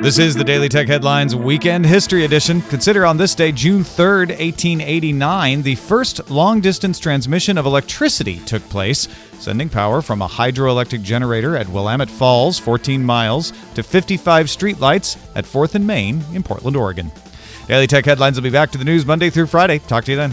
This is the Daily Tech Headlines Weekend History Edition. Consider on this day, June 3rd, 1889, the first long distance transmission of electricity took place, sending power from a hydroelectric generator at Willamette Falls, 14 miles, to 55 streetlights at 4th and Main in Portland, Oregon. Daily Tech Headlines will be back to the news Monday through Friday. Talk to you then.